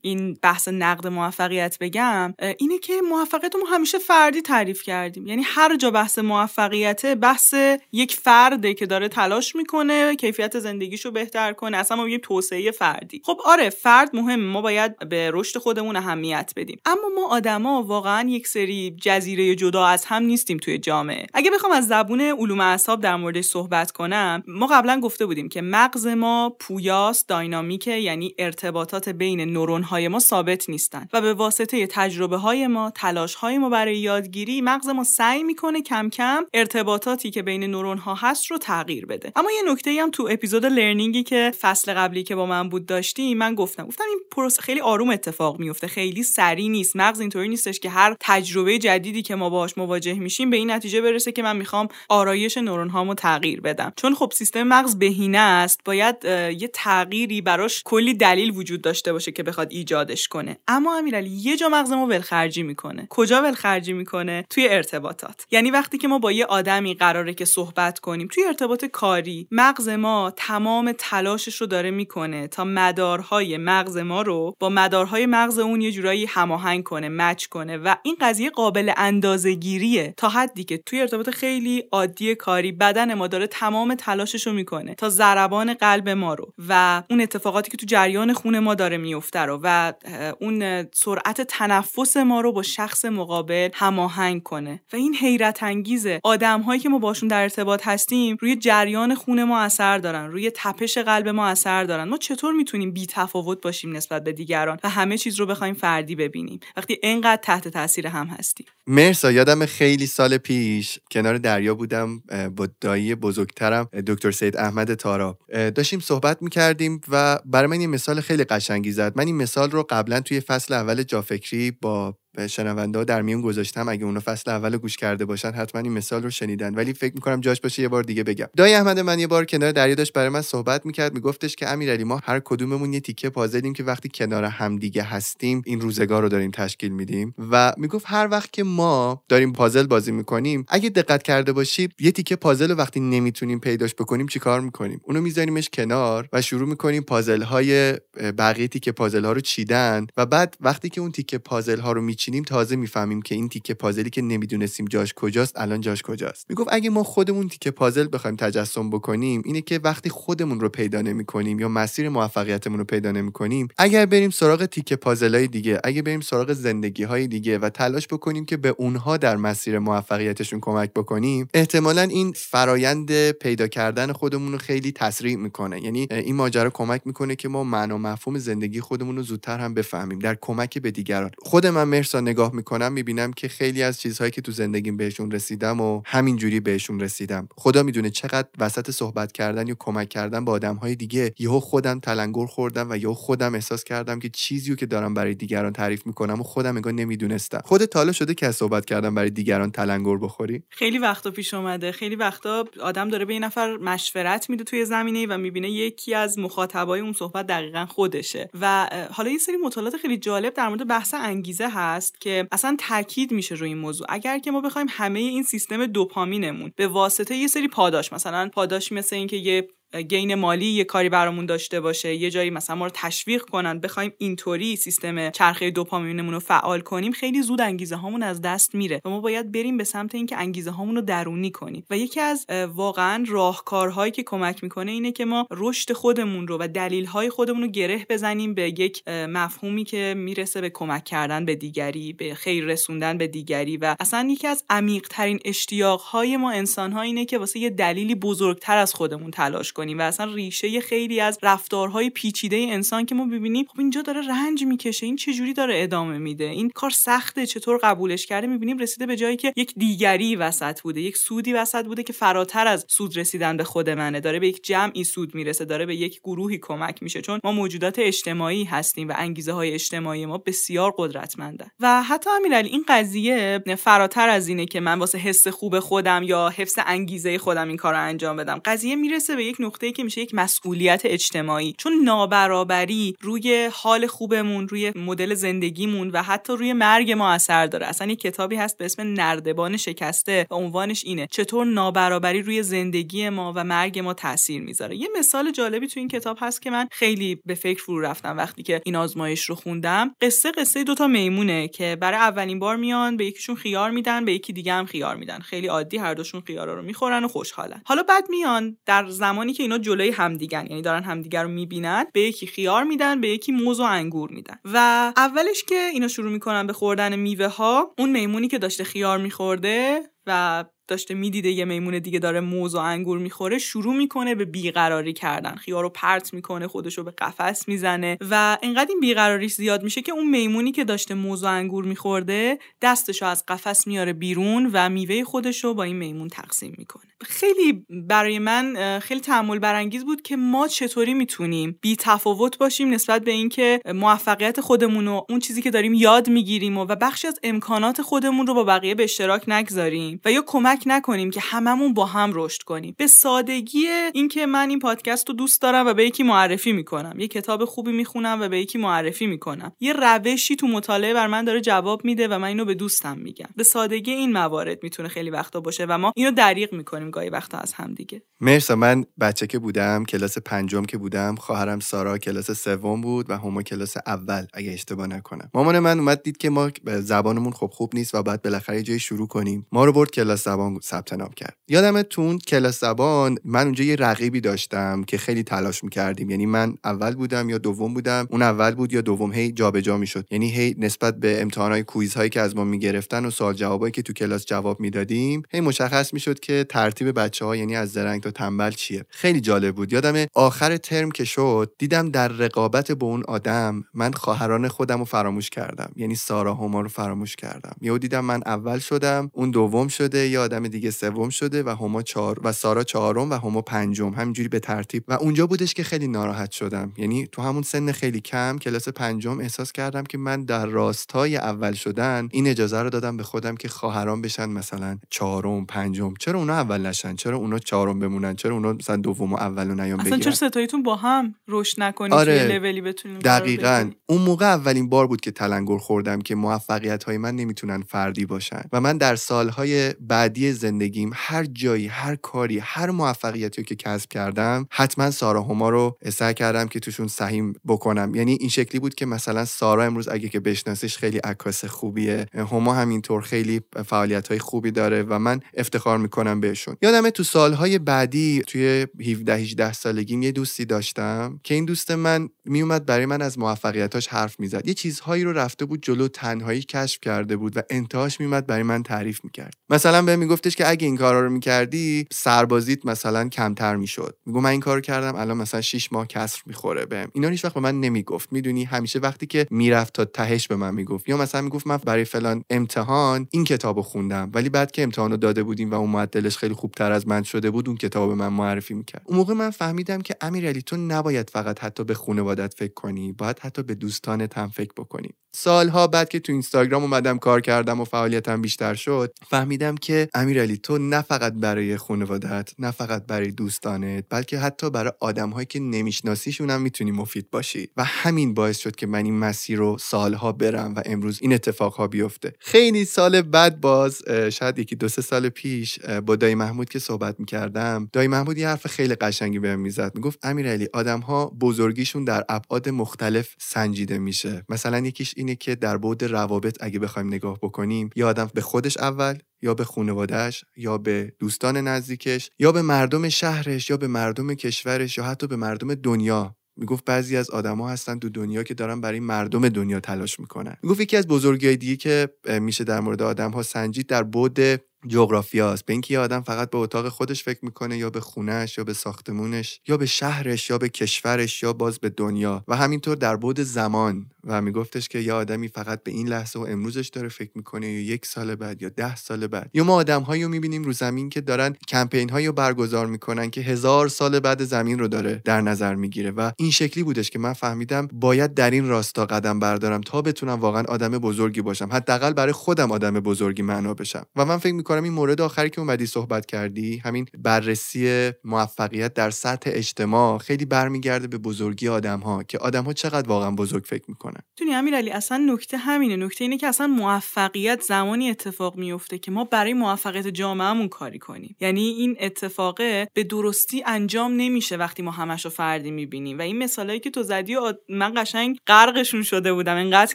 این بحث نقد موفقیت بگم اینه که موفقیت ما همیشه فردی تعریف کردیم. یعنی هر جا بحث موفقیت بحث یک فرده که داره تلاش می‌کنه کیفیت زندگیشو بهتر کنه اصلا ما یه توسعه فردی. خب آره فرد مهم ما باید به رشد خودمون اهمیت بدیم. اما ما آدما واقعا یک سری جزیره جدا از هم نیستیم توی جامعه. اگه بخوام از زبون علوم اعصاب در موردش صحبت کنم ما قبلا گفته بودیم که مغز ما پویاست داینامیکه یعنی ارتباطات بین نورون های ما ثابت نیستن. و به واسطه تجربه های ما تلاش های ما برای یادگیری مغز ما سعی می‌کنه کم کم ارتباطاتی که بین نورون ها هست رو تغییر بده. اما یه نکته هم تو اپیزود لرنینگی که فصل قبلی که با من بود داشتیم من گفتم. گفتم این پروسه خیلی آروم اتفاق میفته خیلی سریع نیست. مغز اینطوری نیستش که هر تجربه جدیدی که ما باهاش مواجه میشیم به این نتیجه برسه که من می‌خوام آرایش نورون هامو تغییر بدم. چون خب سیستم مغز بهینه است باید یه تغییری براش کلی دلیل وجود داشته باشه که بخواد ایجادش کنه. اما امیرعلی یه جا مغز ما ولخرجی می‌کنه. کجا ولخرجی می‌کنه؟ توی ارتباطات. یعنی وقتی که ما با یه آدمی قراره که صحبت کنیم توی ارتباط کاری مغز ما تمام تلاشش رو داره می‌کنه تا مدارهای مغز ما رو با مدارهای مغز اون یه جورایی هماهنگ کنه مچ کنه. و این قضیه قابل اندازه‌گیریه تا حدی که توی ارتباط خیلی عادی کاری بدن ما داره تمام تلاشش رو می‌کنه تا ضربان قلب ما رو و اون اتفاقاتی که تو جریان خون ما داره میفته رو و اون سرعت تنفس ما رو با شخص مقابل هماهنگ کنه و این حیرت انگیزه آدم هایی که ما باشون در ارتباط هستیم روی جریان خون ما اثر دارن روی تپش قلب ما اثر دارن. ما چطور می‌تونیم بی تفاوت باشیم نسبت به دیگران و همه چیز رو بخوایم فردی ببینیم؟ وقتی انقدر تحت تاثیر هم هستیم مرسا یادم خیلی سال پیش کنار دریا بودم با دایی بزرگترم دکتر سید احمد تارا. داشتیم صحبت می‌کردیم و برای من یه مثال خیلی قشنگی زد. من این مثال رو قبلا توی فصل اول جافکری با شنونده ها در میون گذاشتم. اگه اونا فصل اول گوش کرده باشن حتما این مثال رو شنیدن. ولی فکر می‌کنم جاش باشه یه بار دیگه بگم. دای احمد من یه بار کنار دریا داشت برای من صحبت می‌کرد. میگفتش که امیرعلی ما هر کدوممون یه تیکه پازلیم که وقتی کنار همدیگه هستیم این روزگار رو داریم تشکیل میدیم. و می‌گفت هر وقت که ما داریم پازل بازی می‌کنیم اگه دقت کرده باشید یه تیکه پازل رو وقتی نمی‌تونیم پیداش بکنیم چیکار می‌کنیم؟ اونو میذاریمش کنار و شروع می‌کنیم پازل های بقیه تیکه پازل ها رو چیدن. و بعد وقتی که اون تیکه پازل ها رو میچینیم تازه می‌فهمیم که این تیکه پازلی که نمی‌دونستیم جاش کجاست الان جاش کجاست. می‌گفت اگه ما خودمون تیکه پازل بخوایم تجسم بکنیم اینه که وقتی خودمون رو پیدا نمی‌کنیم یا مسیر موفقیتمون رو پیدا نمی‌کنیم اگر بریم سراغ تیکه پازلای دیگه اگه بریم سراغ زندگی های دیگه و تلاش بکنیم که به اونها در مسیر موفقیتشون کمک بکنیم احتمالا این فرایند پیدا کردن خودمون رو خیلی تسریع می‌کنه. یعنی این ماجرا کمک می‌کنه که ما معنا مفهوم زندگی خودمون رو زودتر هم بفهمیم در کمک به دیگران. خود من مرسا نگاه می‌کنم می‌بینم که خیلی از چیزهایی که تو زندگیم بهشون رسیدم و همینجوری بهشون رسیدم. خدا می‌دونه چقدر وسط صحبت کردن یا کمک کردن با آدمهای دیگه یهو خودم تلنگر خوردم و یهو خودم احساس کردم که چیزی که دارم برای دیگران تعریف می‌کنم و خودم انگار نمی‌دونستم. خودت حالا شده که صحبت کردم برای دیگران تلنگر بخوری؟ خیلی وقتا پیش اومده. خیلی وقتا آدم داره به این نفر مشورت میده توی زمینه و می‌بینه یکی از مخاطبای اون صحبت دقیقا خودشه. و حالا یه سری مطالعات خیلی جالب در مورد بحث انگیزه هست. که اصلا تاکید میشه روی این موضوع. اگر که ما بخوایم همه این سیستم دوپامینمون به واسطه یه سری پاداش مثلا پاداش مثل اینکه یه گین مالی یه کاری برامون داشته باشه یه جایی مثلا ما رو تشویق کنن بخوایم اینطوری سیستم چرخه دوپامینمون رو فعال کنیم خیلی زود انگیزه هامون از دست میره و ما باید بریم به سمت اینکه انگیزه هامون رو درونی کنیم. و یکی از واقعا راهکارهایی که کمک می‌کنه اینه که ما رشد خودمون رو و دلیل های خودمون رو گره بزنیم به یک مفهومی که می‌رسه به کمک کردن به دیگری به خیر رسوندن به دیگری و اصلا یکی از عمیق ترین اشتیاق های ما انسان ها اینه که واسه یه دلیلی بزرگتر از خودمون تلاش کنیم و اصلا ریشه خیلی از رفتارهای پیچیده انسان که ما ببینیم خب اینجا داره رنج می‌کشه این چه جوری داره ادامه میده؟ این کار سخته چطور قبولش کرده؟ می‌بینیم رسیده به جایی که یک دیگری وسط بوده یک سودی وسط بوده که فراتر از سود رسیدن به خود منه. داره به یک جمعی سود می‌رسه داره به یک گروهی کمک میشه چون ما موجودات اجتماعی هستیم و انگیزه های اجتماعی ما بسیار قدرتمندن. و حتی امیرعلی این قضیه فراتر از اینه که من واسه حس خوب خودم یا حفظ انگیزه خودم این کار انجام بدم. قضیه می‌رسه به یک نقطه که میشه یک مسئولیت اجتماعی. چون نابرابری روی حال خوبمون روی مدل زندگیمون و حتی روی مرگ ما اثر داره. اصلا یک کتابی هست به اسم نردبان شکسته و عنوانش اینه چطور نابرابری روی زندگی ما و مرگ ما تاثیر می‌ذاره. یه مثال جالبی تو این کتاب هست که من خیلی به فکر فرو رفتم وقتی که این آزمایش رو خوندم. قصه قصه دوتا میمونه که برای اولین بار میان به یکیشون خیار میدن به یکی دیگه هم خیار میدن. خیلی عادی هر دوشون خیارا رو می‌خورن و خوشحالن. حالا بعد میان در زمانی که اینا جلوی همدیگن. یعنی دارن همدیگر رو می‌بینن به یکی خیار میدن به یکی موز و انگور میدن. و اولش که اینا شروع می‌کنن به خوردن میوه ها اون میمونی که داشته خیار میخورده و داشته می‌دیده یه میمون دیگه داره موز و انگور می‌خوره شروع می‌کنه به بیقراری کردن. خیار رو پرت می‌کنه خودش رو به قفس می‌زنه و اینقدر این بیقراریش زیاد میشه که اون میمونی که داشته موز و انگور میخورده دستش رو از قفس میاره بیرون و میوه خودش رو با این میمون تقسیم می‌کنه. خیلی برای من خیلی تحمل برانگیز بود که ما چطوری می‌تونیم بی تفاوت باشیم نسبت به اینکه موفقیت خودمون و اون چیزی که داریم یاد می‌گیریم و, و بخشی از امکانات خودمون رو با بقیه به اشتراک نگذاریم و یا کمک نکنیم که هممون با هم رشد کنیم. به سادگی اینکه من این پادکست رو دوست دارم و به یکی معرفی می‌کنم. یه کتاب خوبی می‌خونم و به یکی معرفی می‌کنم. یه روشی تو مطالعه بر من داره جواب میده و من اینو به دوستم میگم. به سادگی این موارد می‌تونه خیلی وقتا باشه و ما اینو دریغ می‌کنیم. گاهی وقتا از هم دیگه. مرسا من بچه که بودم کلاس پنجم که بودم خواهرم سارا کلاس سوم بود و هما کلاس اول اگه اشتباه نکنم. مامان من اومد دید که ما زبانمون خب خوب نیست و بعد بالاخره جای شروع کنیم. ما رو برد کلاس زبان ثبت نام کرد. یادم تون کلاس زبان من اونجا یه رقیبی داشتم که خیلی تلاش می‌کردیم. یعنی من اول بودم یا دوم بودم اون اول بود یا دوم هی جابجا می‌شد. یعنی هی نسبت به امتحانات کویزهایی که از ما می‌گرفتن و سوال جوابایی که تو کلاس جواب می‌دادیم هی مشخص می‌شد که بچه ها یعنی از زرنگ تا تنبل چیه؟ خیلی جالب بود. یادم آخر ترم که شد دیدم در رقابت با اون آدم من خواهران خودم رو فراموش کردم. یعنی سارا هما رو فراموش کردم. یهو دیدم من اول شدم اون دوم شده یا آدم دیگه سوم شده و هما چهار و سارا چهارم و هما پنجم. همینجوری به ترتیب. و اونجا بودش که خیلی ناراحت شدم. یعنی تو همون سن خیلی کم کلاس پنجم احساس کردم که من در راستای اول شدن این اجازه رو دادم به خودم که خواهران بشن مثلا چهارم پنجم. چرا اونا اول نشن. چرا اونا چهارم بمونن؟ چرا اونا مثلا دوم و اولو نیام بگیرن؟ اصلا چرا ستاییتون با هم رشد نکنید آره. لولی بتونید دقیقاً. اون موقع اولین بار بود که تلنگر خوردم که موفقیت های من نمی‌تونن فردی باشن. و من در سالهای بعدی زندگیم هر جایی هر کاری هر موفقیتی که کسب کردم حتما سارا هما رو سعی کردم که توشون سهیم بکنم. یعنی این شکلی بود که مثلا سارا امروز اگه که بشناسیش خیلی عکاس خوبیه. هما همینطور خیلی فعالیت های خوبی داره و من افتخار می‌کنم بهشون. یادمه تو سالهای بعدی توی 17 18 سالگیم یه دوستی داشتم که این دوست من میومد برای من از موفقیتاش حرف می‌زد. یه چیزهایی رو رفته بود جلو تنهایی کشف کرده بود و انتهاش میومد برای من تعریف می‌کرد. مثلا به میگفتش که اگه این کارا رو می‌کردی سربازیت مثلا کمتر می‌شد. میگم من این کارو کردم الان مثلا 6 ماه کسر می‌خوره بهم. اینا هیچ وقت به من نمی‌گفت. می‌دونی همیشه وقتی که می‌رفت تا تهش به من می‌گفت. یا مثلا می‌گفت من برای فلان امتحان این کتابو خوندم ولی بعد که امتحانو داده بودیم و اون معدلش خیلی خوبتر از من شده بود اون کتاب من معرفی می‌کرد. اون موقع من فهمیدم که امیرعلی تو نباید فقط حتی به خانوادت فکر کنی باید حتی به دوستانت هم فکر بکنی. سالها بعد که تو اینستاگرام اومدم کار کردم و فعالیتم بیشتر شد فهمیدم که امیرعلی تو نه فقط برای خانوادت نه فقط برای دوستانت بلکه حتی برای آدمهایی که نمیشناسیشون هم می‌تونی مفید باشی. و همین باعث شد که من این مسیر رو سالها برم و امروز این اتفاقها بیفته. خیلی سال بعد باز شاید یکی دو سه سال پیش با محمود که صحبت می‌کردم دایی محمود یه حرف خیلی قشنگی بهم می‌زد. می‌گفت امیرعلی آدمها بزرگیشون در ابعاد مختلف سنجیده میشه. مثلا یکیش اینه که در بعد روابط اگه بخوایم نگاه بکنیم یا آدم به خودش اول یا به خانوادهش یا به دوستان نزدیکش یا به مردم شهرش یا به مردم کشورش یا حتی به مردم دنیا. می‌گفت بعضی از آدما هستن تو دنیا که دارن برای مردم دنیا تلاش می‌کنن. می‌گفت یکی از بزرگی دیگه که میشه در مورد آدم ها سنجید در بعد جغرافیاست به اینکه یه آدم فقط به اتاق خودش فکر می‌کنه یا به خونهش یا به ساختمونش یا به شهرش یا به کشورش یا باز به دنیا. و همینطور در بود زمان و میگفتش که یه آدمی فقط به این لحظه و امروزش داره فکر می‌کنه یا یک سال بعد یا ده سال بعد. یا ما آدم هایی رو می‌بینیم رو زمین که دارن کمپین هایی رو برگزار می‌کنن که هزار سال بعد زمین رو داره در نظر می‌گیره. و این شکلی بودش که من فهمیدم باید در این راستا قدم بردارم تا بتونم واقعا آدم بزرگی باشم. حداقل برای خودم آدم بزرگی معنا بشم. و من فکر می‌کنم این مورد آخری که اومدی صحبت کردی همین بررسی موفقیت در سطح اجتماع خیلی برمیگرده به بزرگی آدم ها که آدم ها چقدر واقعا بزرگ فکر می‌کنن. دونی امیرعلی اصلا نکته همینه. نکته اینه که اصلا موفقیت زمانی اتفاق میفته که ما برای موفقیت جامعهمون کاری کنیم. یعنی این اتفاقه به درستی انجام نمیشه وقتی ما همش رو فردی می‌بینیم. و این مثالایی که تو زدی و من قشنگ غرقشون شده بودم. انقدر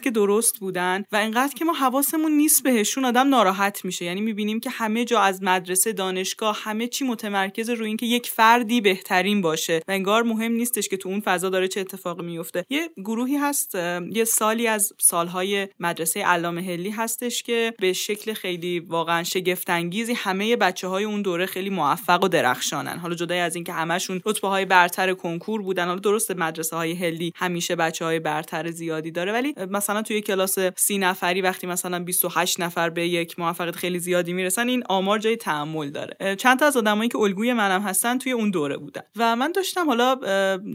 که درست بودن و انقدر که ما حواسمون نیست بهشون آدم ناراحت میشه. یعنی می‌بینیم که همه جا از مدرسه دانشگاه همه چی متمرکز روی اینکه یک فردی بهترین باشه. و انگار مهم نیستش که تو اون فضا داره چه اتفاقی میفته. یه گروهی هست یه سالی از سالهای مدرسه علامه هلی هستش که به شکل خیلی واقعا شگفت انگیزی همه بچه های اون دوره خیلی موفق و درخشانن. حالا جدای از اینکه همشون رتبه های برتر کنکور بودن حالا درست مدرسه های هلی همیشه بچه های برتر زیادی داره. ولی مثلا توی کلاس سی نفری وقتی مثلا 28 نفر به یک موفقیت خیلی زیادی می‌رسن اصلا این آمار جای تحمل داره. چند تا از آدمایی که الگوی منم هستن توی اون دوره بودن. و من داشتم حالا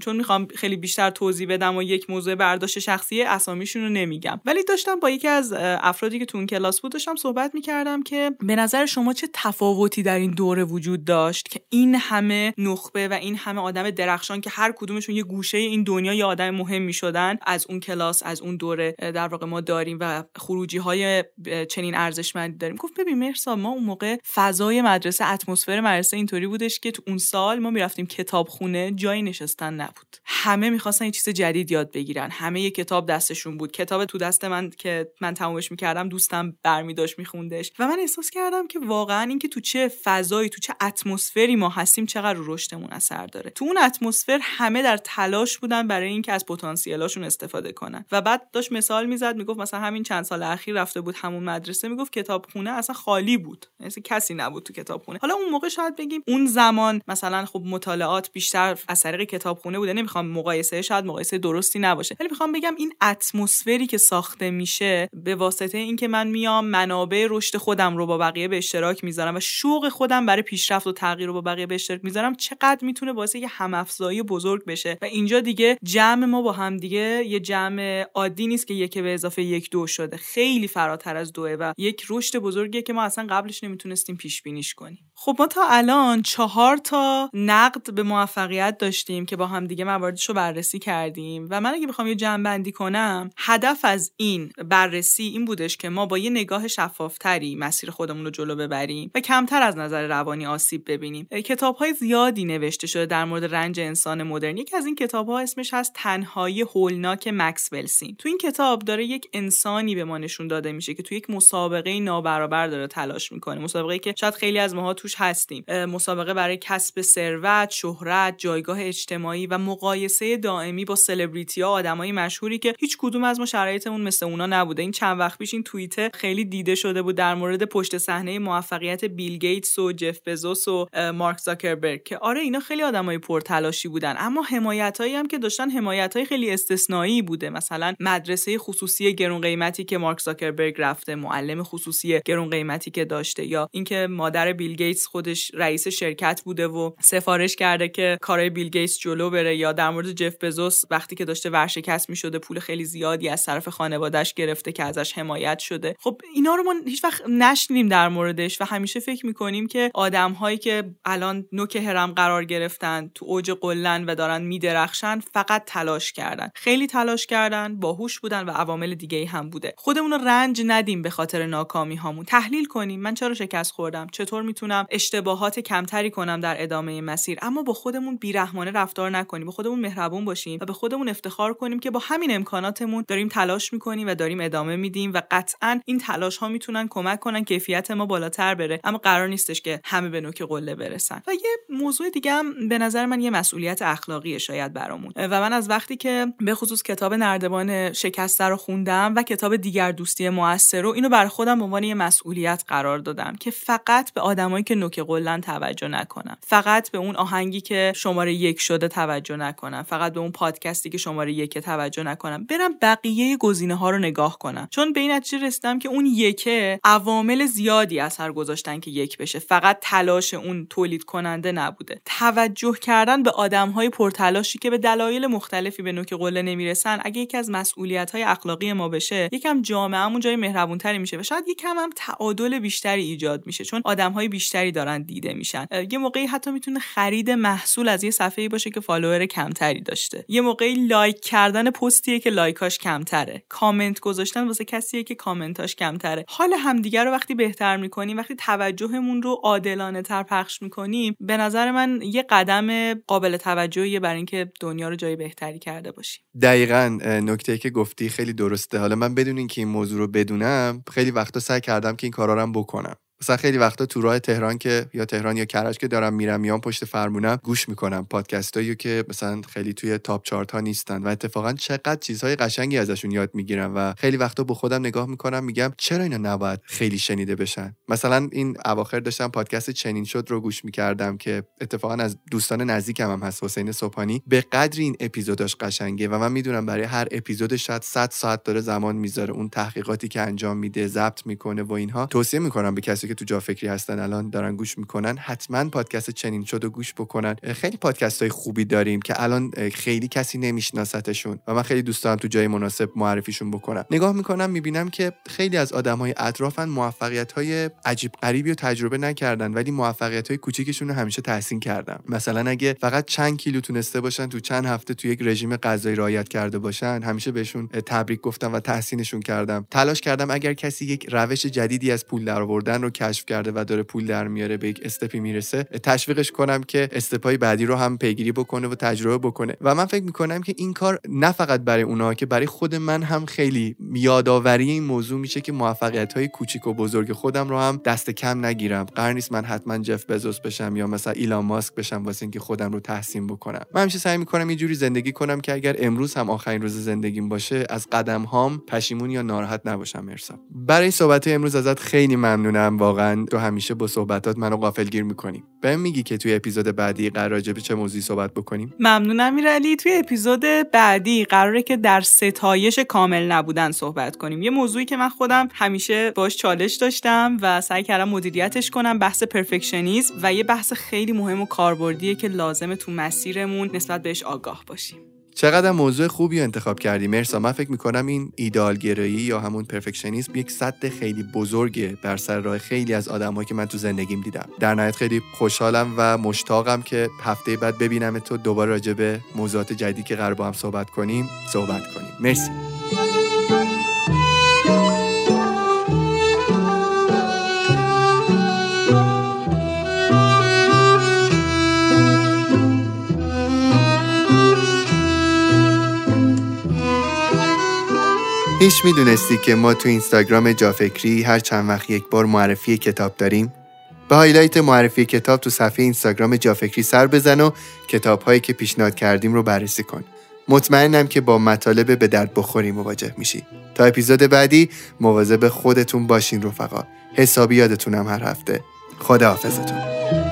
چون می‌خوام خیلی بیشتر توضیح بدم و یک موضوع برداشت شخصی اسامیشون رو نمیگم. ولی داشتم با یکی از افرادی که تو اون کلاس بود داشتم صحبت می‌کردم که به نظر شما چه تفاوتی در این دوره وجود داشت که این همه نخبه و این همه آدم درخشان که هر کدومشون یه گوشه این دنیا یه آدم مهم می‌شدن از اون کلاس از اون دوره در واقع ما داریم و خروجی های چنین ارزشمندی داریم. گفت ببین مرسا ما اون موقع فضای مدرسه اتمسفر مدرسه اینطوری بودش که تو اون سال ما می‌رفتیم کتابخونه جایی نشستن نبود. همه می‌خواستن یه چیز جدید یاد بگیرن. همه یه کتاب دستشون بود. کتاب تو دست من که من تمومش می‌کردم دوستم برمی داشت میخوندش. و من احساس کردم که واقعا اینکه تو چه فضایی تو چه اتمسفری ما هستیم چقدر رو رشدمون اثر داره. تو اون اتمسفر همه در تلاش بودن برای اینکه از پتانسیلاشون استفاده کنن. و بعد داشت مثال می‌زد می‌گفت مثلا همین چند سال اخیر رفته بود همون مدرسه می‌گفت کتابخونه اصلا خالی بود. مثل یعنی کسی نبود تو کتابخونه. حالا اون موقع شاید بگیم اون زمان مثلا خب مطالعات بیشتر از طریق کتابخونه بوده. نمی‌خوام مقایسه شاید مقایسه درستی نباشه. ولی می‌خوام بگم این اتمسفری که ساخته میشه به واسطه اینکه من میام منابع رشد خودم رو با بقیه به اشتراک می‌ذارم و شوق خودم برای پیشرفت و تغییر رو با بقیه به اشتراک می‌ذارم چقدر می‌تونه باعث یه همافزایی بزرگ بشه. و اینجا دیگه جمع ما با هم دیگه یه جمع عادی نیست که یک به اضافه یک دو شده. خیلی فراتر از دوه و یک رشد بزرگیه که ما اصلا قبلش نمی‌تونستیم پیش بینیش کنیم. خب ما تا الان چهار تا نقد به موفقیت داشتیم که با هم دیگه مواردش رو بررسی کردیم و من اگه بخوام یه جمع بندی کنم هدف از این بررسی این بودش که ما با یه نگاه شفافتری مسیر خودمون رو جلو ببریم و کمتر از نظر روانی آسیب ببینیم. کتاب های زیادی نوشته شده در مورد رنج انسان مدرن. یکی از این کتاب ها اسمش هست تنهایی هولناک مکس ولسین تو این کتاب داره یک انسانی به ما نشون داده میشه که تو یک مسابقه نابرابر داره تلاش می‌کنه. مسابقه که شاید خیلی از ماها توش هستیم. مسابقه برای کسب ثروت شهرت جایگاه اجتماعی و مقایسه دائمی با سلبریتی ها آدمای مشهوری که هیچ کدوم از ما شرایطمون مثل اونا نبوده. این چند وقت پیش این توییت خیلی دیده شده بود در مورد پشت صحنه موفقیت بیل گیتس و جف بزوس و مارک زاکربرگ که آره اینا خیلی آدمای پرتلاشی بودن اما حمایتایی هم که داشتن حمایت خیلی استثنایی بوده. مثلا مدرسه خصوصی گرون قیمتی که مارک زاکربرگ رفته معلم خصوصی گرون قیمتی که داشته یا اینکه مادر بیل گیتس خودش رئیس شرکت بوده و سفارش کرده که کارهای بیل گیتس جلو بره یا در مورد جف بزوس وقتی که داشته ورشکست می‌شده پول خیلی زیادی از طرف خانوادهش گرفته که ازش حمایت شده. خب اینا رو ما هیچ وقت نشنیدیم در موردش و همیشه فکر می‌کنیم که آدم هایی که الان نوک هرم قرار گرفتن تو اوج قلن و دارن میدرخشن فقط تلاش کردن. خیلی تلاش کردن باهوش بودن و عوامل دیگه هم بوده. خودمون رو رنج ندیم به خاطر ناکامی هامون تحلیل کنیم. من چرا شکست خوردم؟ چطور می‌تونم اشتباهات کمتری کنم در ادامه مسیر. اما با خودمون بیرحمانه رفتار نکنیم. به خودمون مهربون باشیم و به خودمون افتخار کنیم که با همین امکاناتمون داریم تلاش می‌کنیم و داریم ادامه میدیم و قطعا این تلاش ها می‌تونن کمک کنن کیفیت ما بالاتر بره. اما قرار نیستش که همه به نوک قله برسن. و یه موضوع دیگه هم به نظر من یه مسئولیت اخلاقی شاید برامون. و من از وقتی که به خصوص کتاب نردبان شکسته رو خوندم و کتاب دیگر دوستی موثر رو اینو بر خودم به عنوان یه مسئولیت قرار دادم که فقط به آدمایی که نوک قلن توجه نکنم. فقط به اون آهنگی که شماره یک شده توجه نکنم. فقط به اون پادکستی که شماره یک توجه نکنم. برم بقیه گزینه ها رو نگاه کنم. چون به این نتیجه رسیدم که اون یکه عوامل زیادی اثر گذاشتن که یک بشه. فقط تلاش اون تولید کننده نبوده. توجه کردن به آدم های پرتلاشی که به دلایل مختلفی به نوک قله نمی‌رسن. اگه یکی از مسئولیت های اخلاقی ما بشه یکم جامعهمون جای مهربونتری میشه و شاید یکم هم تعادل بیشتری ایجاد میشه. چون آدم های بیشتری دارن دیده میشن. یه موقعی حتی می‌تونه خرید محصول از یه صفحه‌ای باشه که follower کمتری داشته. یه موقعی like کردن پستیه که likeاش کمتره. کامنت گذاشتن واسه کسیه که commentاش کمتره. حال همدیگه رو وقتی بهتر می‌کنیم وقتی توجهمون رو عادلانه تر پخش می‌کنیم به نظر من یه قدم قابل توجهیه برای اینکه دنیا رو جای بهتری کرده باشیم. دقیقا نکته که گفتی خیلی درسته. حالا من بدون اینکه این موضوع رو بدونم خیلی وقتا سعی کردم که این کارا رو بکنم. مثلا خیلی وقتا تو راه تهران که یا تهران یا کرج که دارم میرم میام پشت فرمونم گوش می‌کنم. پادکستایی که مثلا خیلی توی تاپ چارت ها نیستن و اتفاقا چقدر چیزهای قشنگی ازشون یاد می‌گیرم و خیلی وقتا با خودم نگاه می‌کنم میگم چرا اینا نباید خیلی شنیده بشن؟ مثلا این اواخر داشتم پادکست چنین شد رو گوش می‌کردم که اتفاقا از دوستان نزدیکم هم هست حسین صبحانی. به قدری این اپیزوداش قشنگه و من می‌دونم برای هر اپیزودش شاید 100 ساعت داره زمان می‌ذاره. اون تحقیقاتی که انجام میده ضبط می‌کنه و اینها. توصیه می‌کنم به کسی که تو جا فکری هستن الان دارن گوش می‌کنن حتما پادکست چنین شد و گوش بکنن. خیلی پادکست های خوبی داریم که الان خیلی کسی نمیشناستشون و من خیلی دوست دارم تو جای مناسب معرفیشون بکنم. نگاه می‌کنم می‌بینم که خیلی از آدم های اطرافن موفقیت های عجیب غریبی رو تجربه نکردن ولی موفقیت های کوچیکشون رو همیشه تحسین کردن. مثلا اگه فقط چند کیلو تونسته باشن تو چند هفته تو یک رژیم غذایی رعایت کرده باشن همیشه بهشون تبریک گفتم و تحسینشون کردم. تلاش کردم اگر کسی یک روش جدیدی از پول درآوردن رو کشف کرده و داره پول در میاره به یک استپی می‌رسه تشویقش کنم که استپای بعدی رو هم پیگیری بکنه و تجربه بکنه. و من فکر می‌کنم که این کار نه فقط برای اونها که برای خود من هم خیلی یادآوری این موضوع میشه که موفقیت های کوچیک و بزرگ خودم رو هم دست کم نگیرم. قرار نیست من حتما جف بزوس بشم یا مثلا ایلان ماسک بشم واسه اینکه خودم رو تحسین بکنم. من همیشه سعی می‌کنم یه جوری زندگی کنم که اگر امروز هم آخرین روز زندگیم باشه از قدم هام پشیمون یا ناراحت نباشم. مرسا. برای صحبت امروز ازت خیلی ممنونم. واقعا تو همیشه با صحبتات منو غافلگیر می‌کنی. بهم میگی که توی اپیزود بعدی قرار به چه موضوعی صحبت بکنیم؟ ممنونم میرعلی توی اپیزود بعدی قراره که در ستایش کامل نبودن صحبت کنیم. یه موضوعی که من خودم همیشه باش چالش داشتم و سعی کردم مدیریتش کنم بحث پرفکشنیسم و یه بحث خیلی مهم و کاربردیه که لازمه تو مسیرمون نسبت بهش آگاه باشیم. چقدر موضوع خوبی انتخاب کردی؟ مرسا من فکر می‌کنم این ایدالگرایی یا همون پرفکشنیسم یک صد خیلی بزرگه بر سر راه خیلی از آدمایی که من تو زندگیم دیدم. در نهایت خیلی خوشحالم و مشتاقم که هفته بعد ببینم تو دوباره راجع به موضوعات جدیدی که قرار با هم صحبت کنیم صحبت کنیم. مرسی. هیچ می‌دونستی که ما تو اینستاگرام جافکری هر چند وقت یک بار معرفی کتاب داریم؟ به هایلایت معرفی کتاب تو صفحه اینستاگرام جافکری سر بزن و کتاب هایی که پیشنهاد کردیم رو بررسی کن. مطمئنم که با مطالب به درد بخوری مواجه میشی. تا اپیزود بعدی مواظب خودتون باشین رفقا. حسابی یادتونم هر هفته. خدا حافظتون.